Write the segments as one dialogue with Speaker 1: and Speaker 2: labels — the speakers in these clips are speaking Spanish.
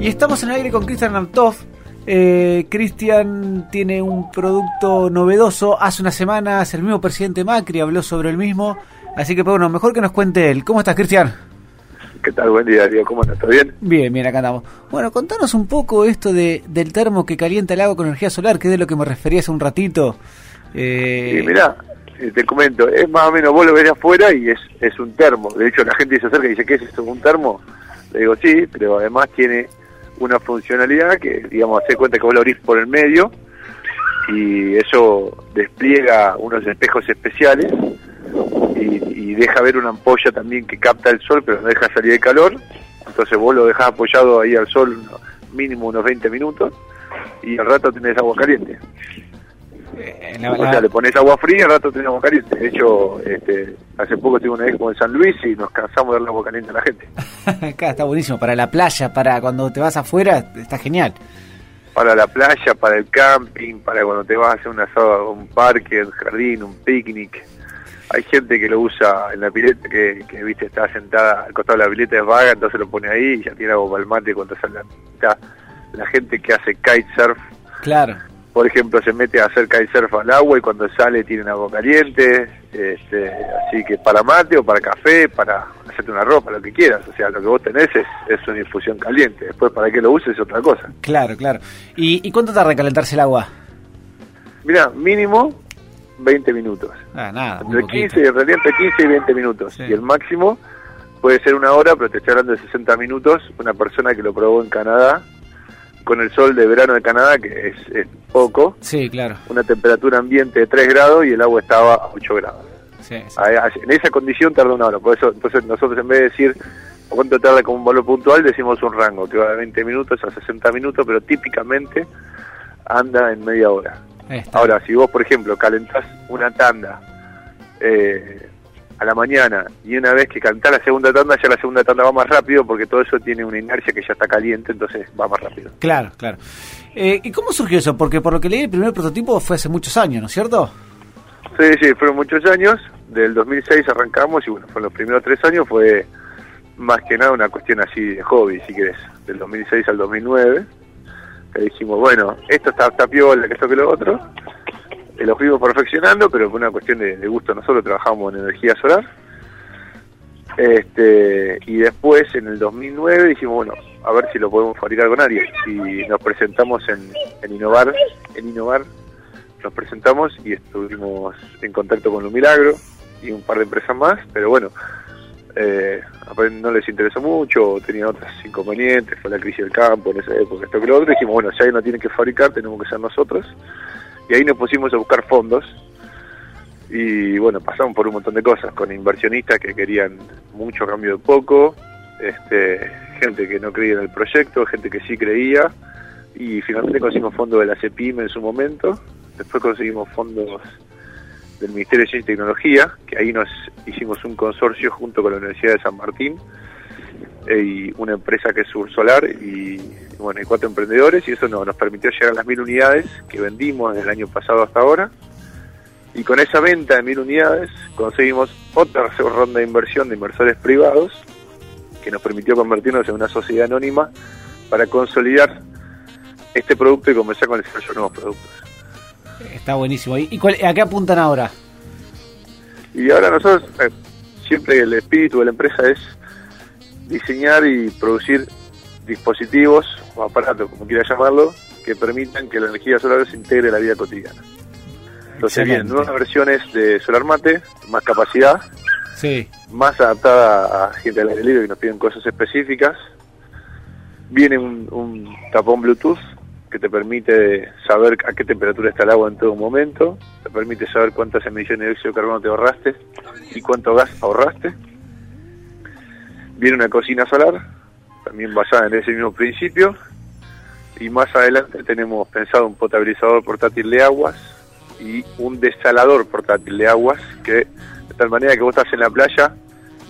Speaker 1: Y estamos en el aire con Cristian Ramtov. Eh, Cristian tiene un producto novedoso. Hace unas semanas el mismo presidente Macri habló sobre el mismo. Así que, bueno, mejor que nos cuente él. ¿Cómo estás, Cristian?
Speaker 2: ¿Qué tal? Buen día, Diego. ¿Cómo estás? ¿Todo bien?
Speaker 1: Bien, bien, acá andamos. Bueno, contanos un poco esto de, del termo que calienta el agua con energía solar, que es de lo que me refería hace un ratito.
Speaker 2: Eh... Sí, mirá, eh, te comento, es más o menos, vos lo ves afuera y es, es un termo. De hecho, la gente se acerca y dice, ¿qué es esto? ¿Un termo? Le digo, sí, pero además tiene una funcionalidad que, digamos, hace cuenta que vos lo abrís por el medio y eso despliega unos espejos especiales y, deja ver una ampolla también que capta el sol pero no deja salir el calor. Entonces vos lo dejás apoyado ahí al sol mínimo unos 20 minutos y al rato tenés agua caliente. Eh, o sea, le pones agua fría y al rato tenés agua caliente. De hecho, este, hace poco tuve una expo en San Luis y nos cansamos de darle agua caliente a la gente.
Speaker 1: Acá está buenísimo. Para la playa, para cuando te vas afuera, está genial.
Speaker 2: Para la playa, para el camping, para cuando te vas a hacer un asado a un parque, un jardín, un picnic. Hay gente que lo usa en la pileta, que, que viste está sentada al costado de la pileta, es vaga, entonces lo pone ahí y ya tiene agua para el mate cuando sale la, la gente que hace kitesurf.
Speaker 1: Claro
Speaker 2: por ejemplo, se mete a hacer kitesurf al agua y cuando sale tiene agua caliente, este, así que para mate o para café, para hacerte una ropa, lo que quieras, o sea, lo que vos tenés es, es una infusión caliente, después para qué lo uses es otra cosa.
Speaker 1: Claro, claro. ¿Y, y cuánto tarda en calentarse el agua?
Speaker 2: Mira, mínimo 20 minutos.
Speaker 1: Ah, nada.
Speaker 2: Entre 15, en realidad entre 15 y 20 minutos. Y el máximo puede ser una hora, pero te estoy hablando de 60 minutos. Una persona que lo probó en Canadá con el sol de verano de Canadá, que es, poco.
Speaker 1: Sí, claro.
Speaker 2: Una temperatura ambiente de 3 grados y el agua estaba a 8 grados. Sí, En esa condición tarda una hora. Por eso, entonces nosotros en vez de decir cuánto tarda como un valor puntual, decimos un rango, que va de 20 minutos a 60 minutos, pero típicamente anda en media hora. Ahora, si vos, por ejemplo, calentás una tanda eh, a la mañana y una vez que cantás la segunda tanda, ya la segunda tanda va más rápido porque todo eso tiene una inercia que ya está caliente, entonces va más rápido.
Speaker 1: Claro, claro. Eh, ¿Y cómo surgió eso? Porque por lo que leí, el primer prototipo fue hace muchos años, ¿no es cierto?
Speaker 2: Sí, sí, fueron muchos años. Del 2006 arrancamos y bueno, fue los primeros tres años fue más que nada una cuestión así de hobby, si querés. Del 2006 al 2009, que dijimos, bueno, esto está, está piola, que esto que lo otro lo fuimos perfeccionando, pero por una cuestión de, gusto. Nosotros trabajamos en energía solar. Este, y después, en el 2009, dijimos, bueno, a ver si lo podemos fabricar con Aries. Y nos presentamos en, en Innovar. En Innovar nos presentamos y estuvimos en contacto con Lo Milagro y un par de empresas más, pero bueno, eh, no les interesó mucho, tenían otros inconvenientes, fue la crisis del campo en esa época, esto que lo otro, dijimos, bueno, si alguien no tiene que fabricar, tenemos que ser nosotros y ahí nos pusimos a buscar fondos. Y bueno, pasamos por un montón de cosas, con inversionistas que querían mucho cambio de poco, este, gente que no creía en el proyecto, gente que sí creía, y finalmente conseguimos fondos de la CEPIM en su momento, después conseguimos fondos del Ministerio de Ciencia y Tecnología, que ahí nos hicimos un consorcio junto con la Universidad de San Martín, y una empresa que es Sur Solar y bueno, hay cuatro emprendedores y eso nos permitió llegar a las mil unidades que vendimos desde el año pasado hasta ahora. Y con esa venta de mil unidades conseguimos otra ronda de inversión de inversores privados que nos permitió convertirnos en una sociedad anónima para consolidar este producto y comenzar con el desarrollo de nuevos productos.
Speaker 1: Está buenísimo. ¿Y a qué apuntan ahora?
Speaker 2: Y ahora nosotros, eh, siempre el espíritu de la empresa es diseñar y producir dispositivos o aparatos, como quiera llamarlo, que permitan que la energía solar se integre en la vida cotidiana. Entonces vienen nuevas versiones de Solar Mate, más capacidad,
Speaker 1: sí.
Speaker 2: más adaptada a gente del aire libre que nos piden cosas específicas. Viene un, tapón Bluetooth que te permite saber a qué temperatura está el agua en todo momento, te permite saber cuántas emisiones de dióxido de carbono te ahorraste y cuánto gas ahorraste Viene una cocina solar, también basada en ese mismo principio. Y más adelante tenemos pensado un potabilizador portátil de aguas y un desalador portátil de aguas, que de tal manera que vos estás en la playa,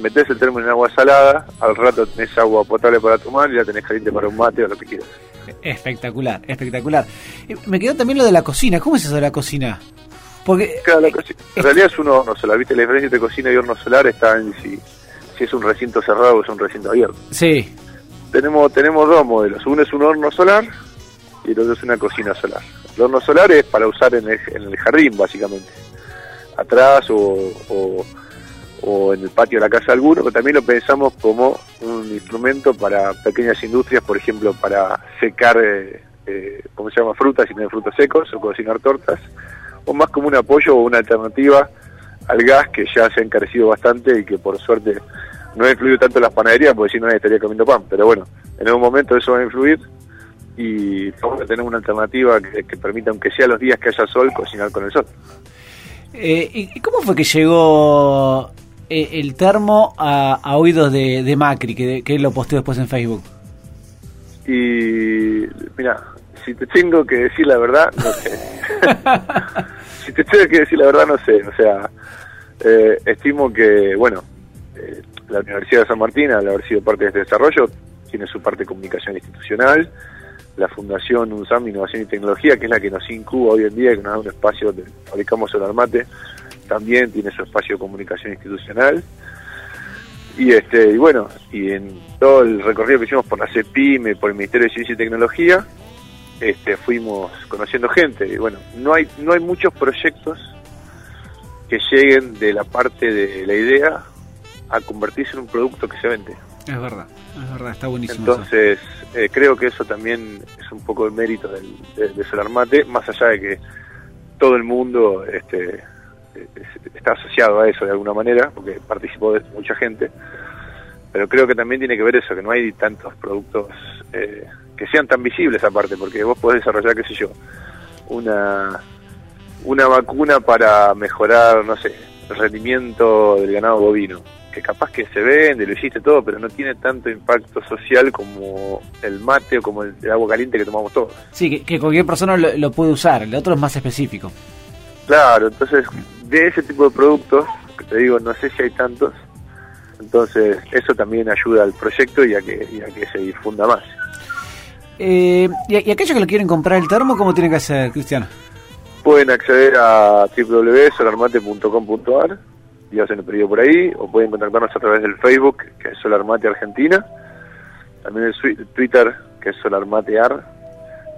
Speaker 2: metés el termo en agua salada, al rato tenés agua potable para tomar y ya tenés caliente para un mate o lo que quieras.
Speaker 1: Espectacular, espectacular. Eh, me quedó también lo de la cocina. ¿Cómo es eso de la cocina? Porque
Speaker 2: claro, la cocina. en realidad es un horno solar, ¿viste? La diferencia entre cocina y horno solar está en sí si es un recinto cerrado o es un recinto abierto.
Speaker 1: Sí.
Speaker 2: tenemos, tenemos dos modelos. Uno es un horno solar y el otro es una cocina solar. El horno solar es para usar en el, en el jardín, básicamente. Atrás o, o, o en el patio de la casa de alguno, pero también lo pensamos como un instrumento para pequeñas industrias, por ejemplo, para secar, eh, eh, ¿cómo se llama?, frutas y tener frutos secos o cocinar tortas, o más como un apoyo o una alternativa al gas que ya se ha encarecido bastante y que por suerte no ha influido tanto en las panaderías, porque si no nadie estaría comiendo pan, pero bueno, en algún momento eso va a influir y vamos a tener una alternativa que, que permita, aunque sea los días que haya sol, cocinar con el sol.
Speaker 1: Eh, ¿Y cómo fue que llegó eh, el termo a, a oídos de, de Macri, que, que lo posteó después en Facebook?
Speaker 2: Y mira, si te tengo que decir la verdad, no sé. si te tengo que decir la verdad, no sé. O sea, eh, estimo que, bueno, eh, la Universidad de San Martín, al haber sido parte de este desarrollo, tiene su parte de comunicación institucional. La Fundación UNSAM Innovación y Tecnología, que es la que nos incuba hoy en día, que nos da un espacio donde fabricamos el armate, también tiene su espacio de comunicación institucional. Y este y bueno, y en todo el recorrido que hicimos por la CEPIME, por el Ministerio de Ciencia y Tecnología, este, fuimos conociendo gente. Y bueno, no hay, no hay muchos proyectos que lleguen de la parte de la idea a convertirse en un producto que se vende.
Speaker 1: Es verdad, es verdad, está buenísimo.
Speaker 2: Entonces, eh, creo que eso también es un poco el mérito del, de, de Solarmate, más allá de que todo el mundo este, está asociado a eso de alguna manera, porque participó de mucha gente, pero creo que también tiene que ver eso, que no hay tantos productos eh, que sean tan visibles aparte, porque vos podés desarrollar, qué sé yo, una, una vacuna para mejorar, no sé, el rendimiento del ganado bovino, que capaz que se vende, lo hiciste todo, pero no tiene tanto impacto social como el mate o como el, el agua caliente que tomamos todos.
Speaker 1: Sí, que, que cualquier persona lo, lo, puede usar, el otro es más específico.
Speaker 2: Claro, entonces de ese tipo de productos, que te digo, no sé si hay tantos, entonces eso también ayuda al proyecto y a que, y a que se difunda más.
Speaker 1: Eh, y, y aquellos que lo quieren comprar el termo, ¿cómo tienen que hacer, Cristiano?
Speaker 2: Pueden acceder a www.solarmate.com.ar y hacen el pedido por ahí, o pueden contactarnos a través del Facebook, que es Solarmate Argentina, también el Twitter, que es Solarmatear,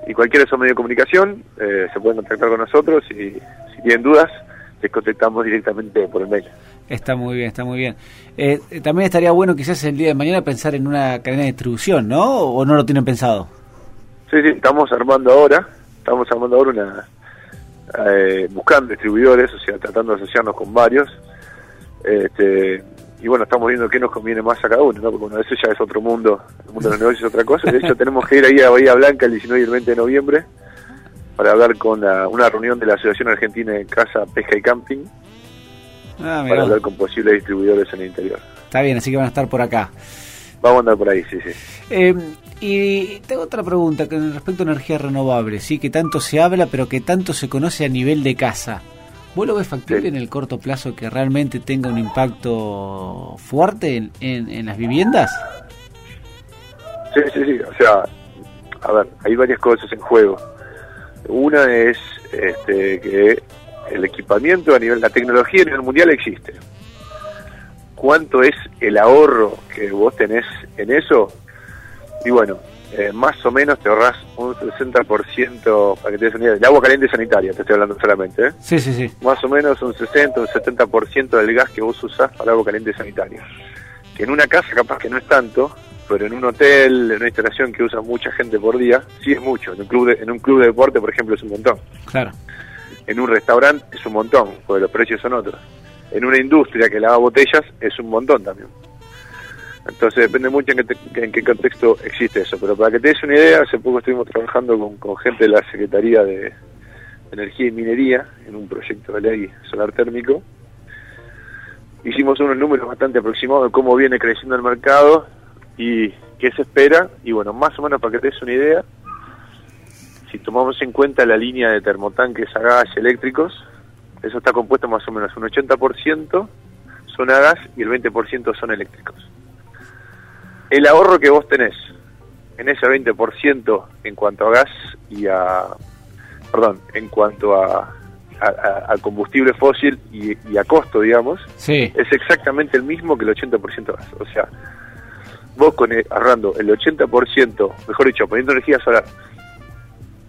Speaker 2: y cualquier esos medio de comunicación eh, se pueden contactar con nosotros y si tienen dudas, les contactamos directamente por el mail.
Speaker 1: Está muy bien, está muy bien. Eh, también estaría bueno quizás el día de mañana pensar en una cadena de distribución, ¿no? ¿O no lo tienen pensado?
Speaker 2: Sí, sí, estamos armando ahora, estamos armando ahora una, eh, buscando distribuidores, o sea, tratando de asociarnos con varios. Este, y bueno, estamos viendo qué nos conviene más a cada uno, ¿no? Porque bueno, eso ya es otro mundo, el mundo de los negocios es otra cosa. De hecho, tenemos que ir ahí a Bahía Blanca el 19 y el 20 de noviembre para hablar con la, una reunión de la Asociación Argentina de Casa, Pesca y Camping, ah, para hablar con posibles distribuidores en el interior.
Speaker 1: Está bien, así que van a estar por acá.
Speaker 2: Vamos a andar por ahí, sí, sí.
Speaker 1: Eh, y tengo otra pregunta con respecto a energía renovable, sí, que tanto se habla, pero que tanto se conoce a nivel de casa. ¿Vos lo ves factible sí. en el corto plazo que realmente tenga un impacto fuerte en, en, en, las viviendas?
Speaker 2: Sí, sí, sí. O sea, a ver, hay varias cosas en juego. Una es este, que el equipamiento a nivel, la tecnología a nivel mundial existe. ¿Cuánto es el ahorro que vos tenés en eso? Y bueno, eh, más o menos te ahorras un 60%, para que te des una idea, del agua caliente sanitaria, te estoy hablando solamente. ¿eh?
Speaker 1: Sí, sí, sí.
Speaker 2: Más o menos un 60, un 70% del gas que vos usás para agua caliente sanitaria. Que en una casa capaz que no es tanto, pero en un hotel, en una instalación que usa mucha gente por día, sí es mucho. En un club de, en un club de deporte, por ejemplo, es un montón.
Speaker 1: Claro.
Speaker 2: En un restaurante es un montón, porque los precios son otros. En una industria que lava botellas es un montón también. Entonces depende mucho en qué, te, en qué, contexto existe eso. Pero para que te des una idea, hace poco estuvimos trabajando con, con gente de la Secretaría de Energía y Minería en un proyecto de ley solar térmico. Hicimos unos números bastante aproximados de cómo viene creciendo el mercado y qué se espera. Y bueno, más o menos para que te des una idea, si tomamos en cuenta la línea de termotanques a gas eléctricos, eso está compuesto más o menos un 80% son a gas y el 20% son eléctricos el ahorro que vos tenés en ese 20% en cuanto a gas y a, perdón, en cuanto a, a, a combustible fósil y, y, a costo, digamos,
Speaker 1: sí.
Speaker 2: es exactamente el mismo que el 80% gas. O sea, vos con el, ahorrando el 80%, mejor dicho, poniendo energía solar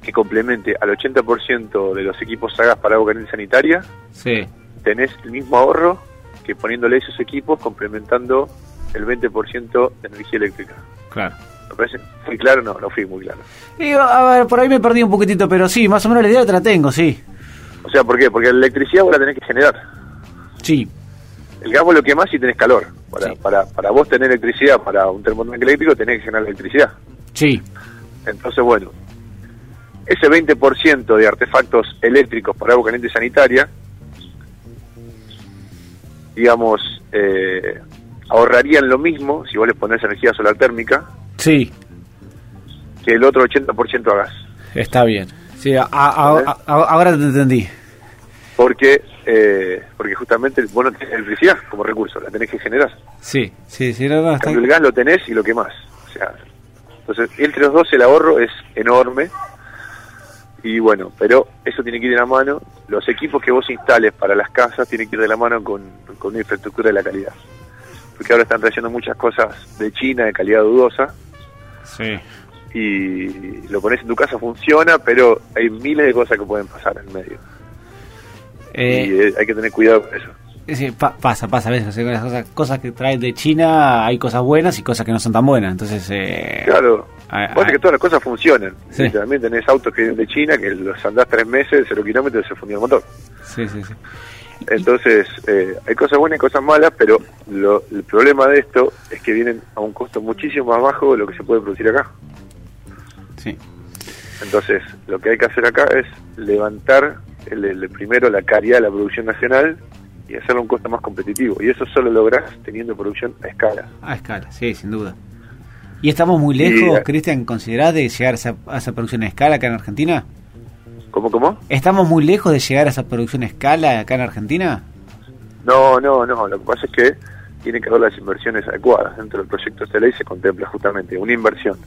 Speaker 2: que complemente al 80% de los equipos sagas para agua caliente sanitaria,
Speaker 1: Sí.
Speaker 2: tenés el mismo ahorro que poniéndole esos equipos complementando el 20% de energía eléctrica.
Speaker 1: Claro.
Speaker 2: ¿Me parece? ¿Fui claro? No, no fui muy claro.
Speaker 1: Y, a ver, por ahí me perdí un poquitito, pero sí, más o menos la idea te la tengo, sí.
Speaker 2: O sea, ¿por qué? Porque la electricidad vos la tenés que generar.
Speaker 1: Sí.
Speaker 2: El gas vos lo quemás y tenés calor. Para,
Speaker 1: Sí.
Speaker 2: para, para vos tener electricidad, para un termotanque eléctrico, tenés que generar electricidad.
Speaker 1: Sí.
Speaker 2: Entonces, bueno, ese 20% de artefactos eléctricos para agua caliente sanitaria, digamos, eh, ahorrarían lo mismo si vos les ponés energía solar térmica
Speaker 1: Sí.
Speaker 2: que el otro 80% a gas.
Speaker 1: Está bien. Sí, a- a- ahora te entendí.
Speaker 2: Porque, eh, porque justamente vos no tenés electricidad como recurso, la tenés que generar.
Speaker 1: Sí, sí, sí, no, está-
Speaker 2: el gas lo tenés y lo quemás. O sea, entonces, entre los dos el ahorro es enorme. Y bueno, pero eso tiene que ir de la mano. Los equipos que vos instales para las casas tienen que ir de la mano con, con una infraestructura de la calidad. Porque ahora están trayendo muchas cosas de China de calidad dudosa
Speaker 1: Sí.
Speaker 2: y lo pones en tu casa, funciona, pero hay miles de cosas que pueden pasar en medio.
Speaker 1: Eh,
Speaker 2: y eh, hay que tener cuidado con eso.
Speaker 1: sí, pa- pasa, pasa a veces. o sea, las cosas, cosas que traen de China, hay cosas buenas y cosas que no son tan buenas. Entonces, eh,
Speaker 2: Claro, pasa
Speaker 1: ah,
Speaker 2: que todas las cosas funcionan.
Speaker 1: Sí.
Speaker 2: También tenés autos que vienen de China que los andás tres meses, cero kilómetros y se fundió el motor.
Speaker 1: sí, sí, sí.
Speaker 2: Entonces, eh, hay cosas buenas y cosas malas, pero lo- el problema de esto es que vienen a un costo muchísimo más bajo de lo que se puede producir acá.
Speaker 1: sí.
Speaker 2: Entonces, lo que hay que hacer acá es levantar el, el- primero la calidad de la producción nacional y hacerlo a un costo más competitivo. Y eso solo lográs teniendo producción a escala.
Speaker 1: A escala, sí, sin duda. ¿Y estamos muy
Speaker 2: Y,
Speaker 1: lejos,
Speaker 2: eh,
Speaker 1: Cristian, considerás de llegar a esa, a esa producción a escala acá en Argentina?
Speaker 2: ¿Cómo, cómo?
Speaker 1: ¿Estamos muy lejos de llegar a esa producción a escala acá en Argentina?
Speaker 2: No, no, no. Lo que pasa es que tiene que haber las inversiones adecuadas. Dentro del proyecto de ley se contempla justamente una inversión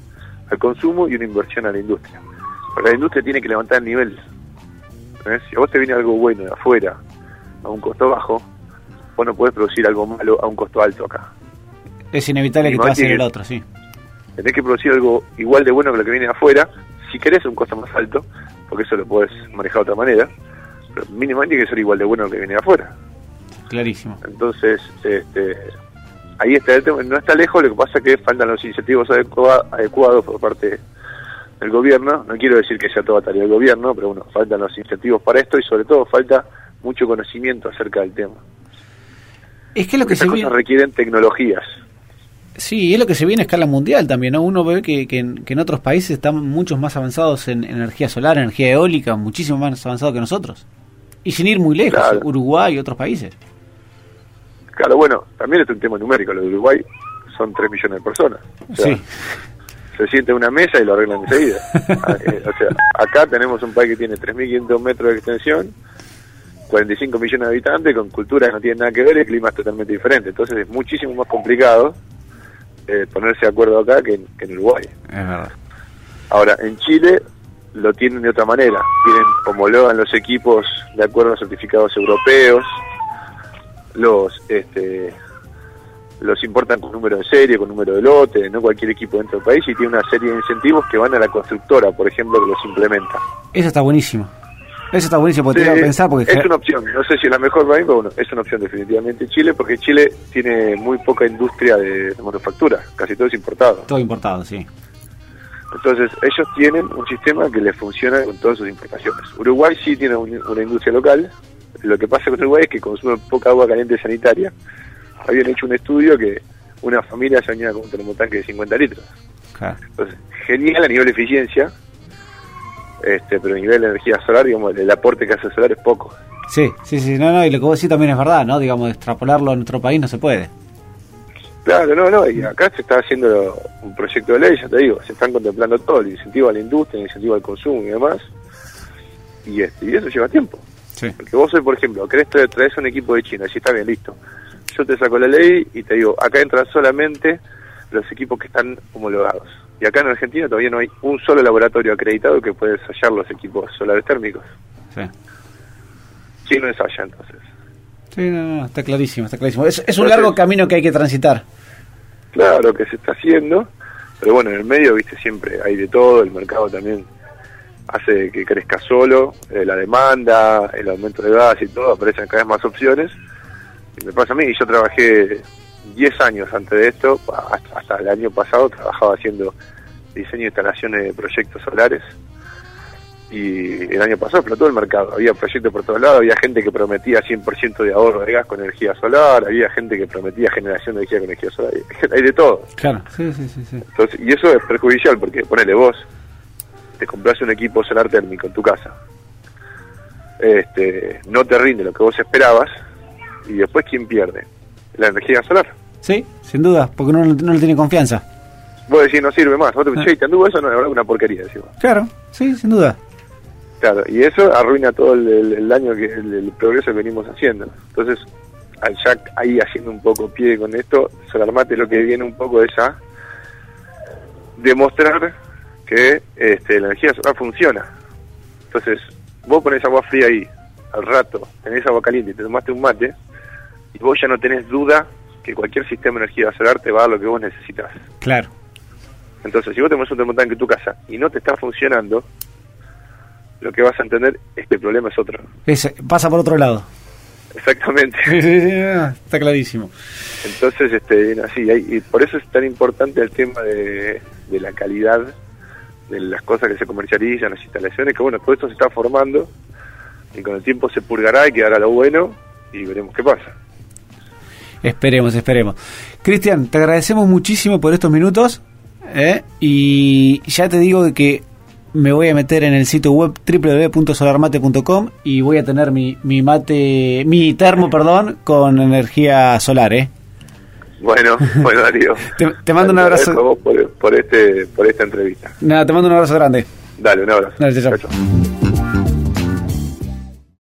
Speaker 2: al consumo y una inversión a la industria. Porque la industria tiene que levantar el nivel. ¿Entendés? Si a vos te viene algo bueno de afuera a un costo bajo, vos no podés producir algo malo a un costo alto acá.
Speaker 1: Es inevitable
Speaker 2: Y
Speaker 1: que te va a hacer el otro, sí.
Speaker 2: Tenés que producir algo igual de bueno que lo que viene de afuera, si querés un costo más alto, porque eso lo podés manejar de otra manera, pero mínimamente tiene que ser igual de bueno que lo que viene de afuera.
Speaker 1: Clarísimo.
Speaker 2: Entonces, este, ahí está el tema. No está lejos, lo que pasa es que faltan los incentivos adecua- adecuados por parte del gobierno. No quiero decir que sea toda tarea del gobierno, pero bueno, faltan los incentivos para esto y sobre todo falta mucho conocimiento acerca del tema.
Speaker 1: Es que lo que
Speaker 2: Estas
Speaker 1: se
Speaker 2: cosas
Speaker 1: viene,
Speaker 2: requieren tecnologías.
Speaker 1: Sí, es lo que se viene a escala mundial también, ¿no? Uno ve que, que, en, que en otros países están muchos más avanzados en, energía solar, energía eólica, muchísimo más avanzados que nosotros. Y sin ir muy lejos,
Speaker 2: Claro.
Speaker 1: Uruguay y otros países.
Speaker 2: Claro, bueno, también es un tema numérico. Lo de Uruguay son 3 millones de personas. O sea,
Speaker 1: Sí,
Speaker 2: se siente en una mesa y lo arreglan enseguida. Ah, eh, o sea, acá tenemos un país que tiene 3.500 metros de extensión, 45 millones de habitantes, con culturas que no tienen nada que ver y climas totalmente diferentes. Entonces es muchísimo más complicado eh, ponerse de acuerdo acá que en, que en Uruguay.
Speaker 1: es verdad.
Speaker 2: Ahora, en Chile lo tienen de otra manera. Tienen, homologan los equipos de acuerdo a certificados europeos, los este los importan con número de serie, con número de lote, no cualquier equipo dentro del país, y tiene una serie de incentivos que van a la constructora, por ejemplo, que los implementa.
Speaker 1: Eso está buenísimo. Eso está buenísimo, porque te iba a
Speaker 2: Sí,
Speaker 1: pensar, porque
Speaker 2: es una opción, no sé si es la mejor para mí, pero bueno, es una opción definitivamente Chile, porque Chile tiene muy poca industria de, de manufactura, casi todo es importado.
Speaker 1: todo importado, sí.
Speaker 2: Entonces, ellos tienen un sistema que les funciona con todas sus importaciones. Uruguay sí tiene un- una industria local. Lo que pasa con Uruguay es que consume poca agua caliente sanitaria. Habían hecho un estudio que una familia se bañaba con un termotanque de 50 litros. Entonces, genial a nivel de eficiencia, este, pero a nivel de energía solar, digamos, el aporte que hace el solar es poco.
Speaker 1: Sí, sí, sí, no, no, y lo que vos decís también es verdad, ¿no? Digamos, extrapolarlo a nuestro país no se puede.
Speaker 2: Claro, no, no, y acá se está haciendo un proyecto de ley, ya te digo, se están contemplando todo, el incentivo a la industria, el incentivo al consumo y demás, y, este, y eso lleva tiempo.
Speaker 1: Sí.
Speaker 2: Porque vos hoy, por ejemplo, querés traer, traes un equipo de China, si está bien, listo. Yo te saco la ley y te digo, acá entran solamente los equipos que están homologados. Y acá en Argentina todavía no hay un solo laboratorio acreditado que pueda ensayar los equipos solares térmicos.
Speaker 1: Sí.
Speaker 2: ¿Quién lo ensaya entonces?
Speaker 1: Sí, no, no, está clarísimo, está clarísimo. Es, es un
Speaker 2: Entonces-
Speaker 1: largo camino que hay que transitar.
Speaker 2: claro que se está haciendo, pero bueno, en el medio, viste, siempre hay de todo, el mercado también hace que crezca solo, eh, la demanda, el aumento de gas y todo, aparecen cada vez más opciones. Y me pasa a mí, yo trabajé 10 años antes de esto, hasta, hasta el año pasado trabajaba haciendo diseño e instalaciones de proyectos solares y el año pasado explotó el mercado. Había proyectos por todos lados, había gente que prometía 100% de ahorro de gas con energía solar, había gente que prometía generación de energía con energía solar, hay de todo.
Speaker 1: Claro, sí, sí, sí.
Speaker 2: Entonces, y eso es perjudicial porque, ponele vos, te compras un equipo solar térmico en tu casa, este, no te rinde lo que vos esperabas, y después, ¿quién pierde? La energía solar.
Speaker 1: Sí, sin duda, porque uno no, le tiene confianza.
Speaker 2: Vos decís, no sirve más. Vos te decís, te anduvo eso, no, es una porquería, decimos.
Speaker 1: Claro, sí, sin duda.
Speaker 2: Claro, y eso arruina todo el, daño que el, progreso que venimos haciendo. Entonces, al Jack ahí haciendo un poco pie con esto, Solarmate lo que viene un poco es a demostrar que este, la energía solar funciona. Entonces, vos pones agua fría ahí, al rato tenés agua caliente y te tomaste un mate, y vos ya no tenés duda que cualquier sistema de energía solar te va a dar lo que vos necesitas.
Speaker 1: Claro.
Speaker 2: Entonces, si vos tenés un termotanque en tu casa y no te está funcionando, lo que vas a entender es que el problema es otro.
Speaker 1: pasa por otro lado.
Speaker 2: Exactamente.
Speaker 1: está clarísimo.
Speaker 2: Entonces, este, así, y por eso es tan importante el tema de, la calidad de las cosas que se comercializan, las instalaciones, que bueno, todo esto se está formando y con el tiempo se purgará y quedará lo bueno y veremos qué pasa.
Speaker 1: Esperemos, esperemos. Cristian, te agradecemos muchísimo por estos minutos ¿eh? y ya te digo que me voy a meter en el sitio web www.solarmate.com y voy a tener mi, mi mate, mi termo, perdón, con energía solar, ¿eh?
Speaker 2: Bueno, bueno, Darío.
Speaker 1: te, mando un abrazo.
Speaker 2: Por, por, este, por esta entrevista.
Speaker 1: Nada, te mando un abrazo grande.
Speaker 2: Dale, un abrazo. Dale, chao. chao.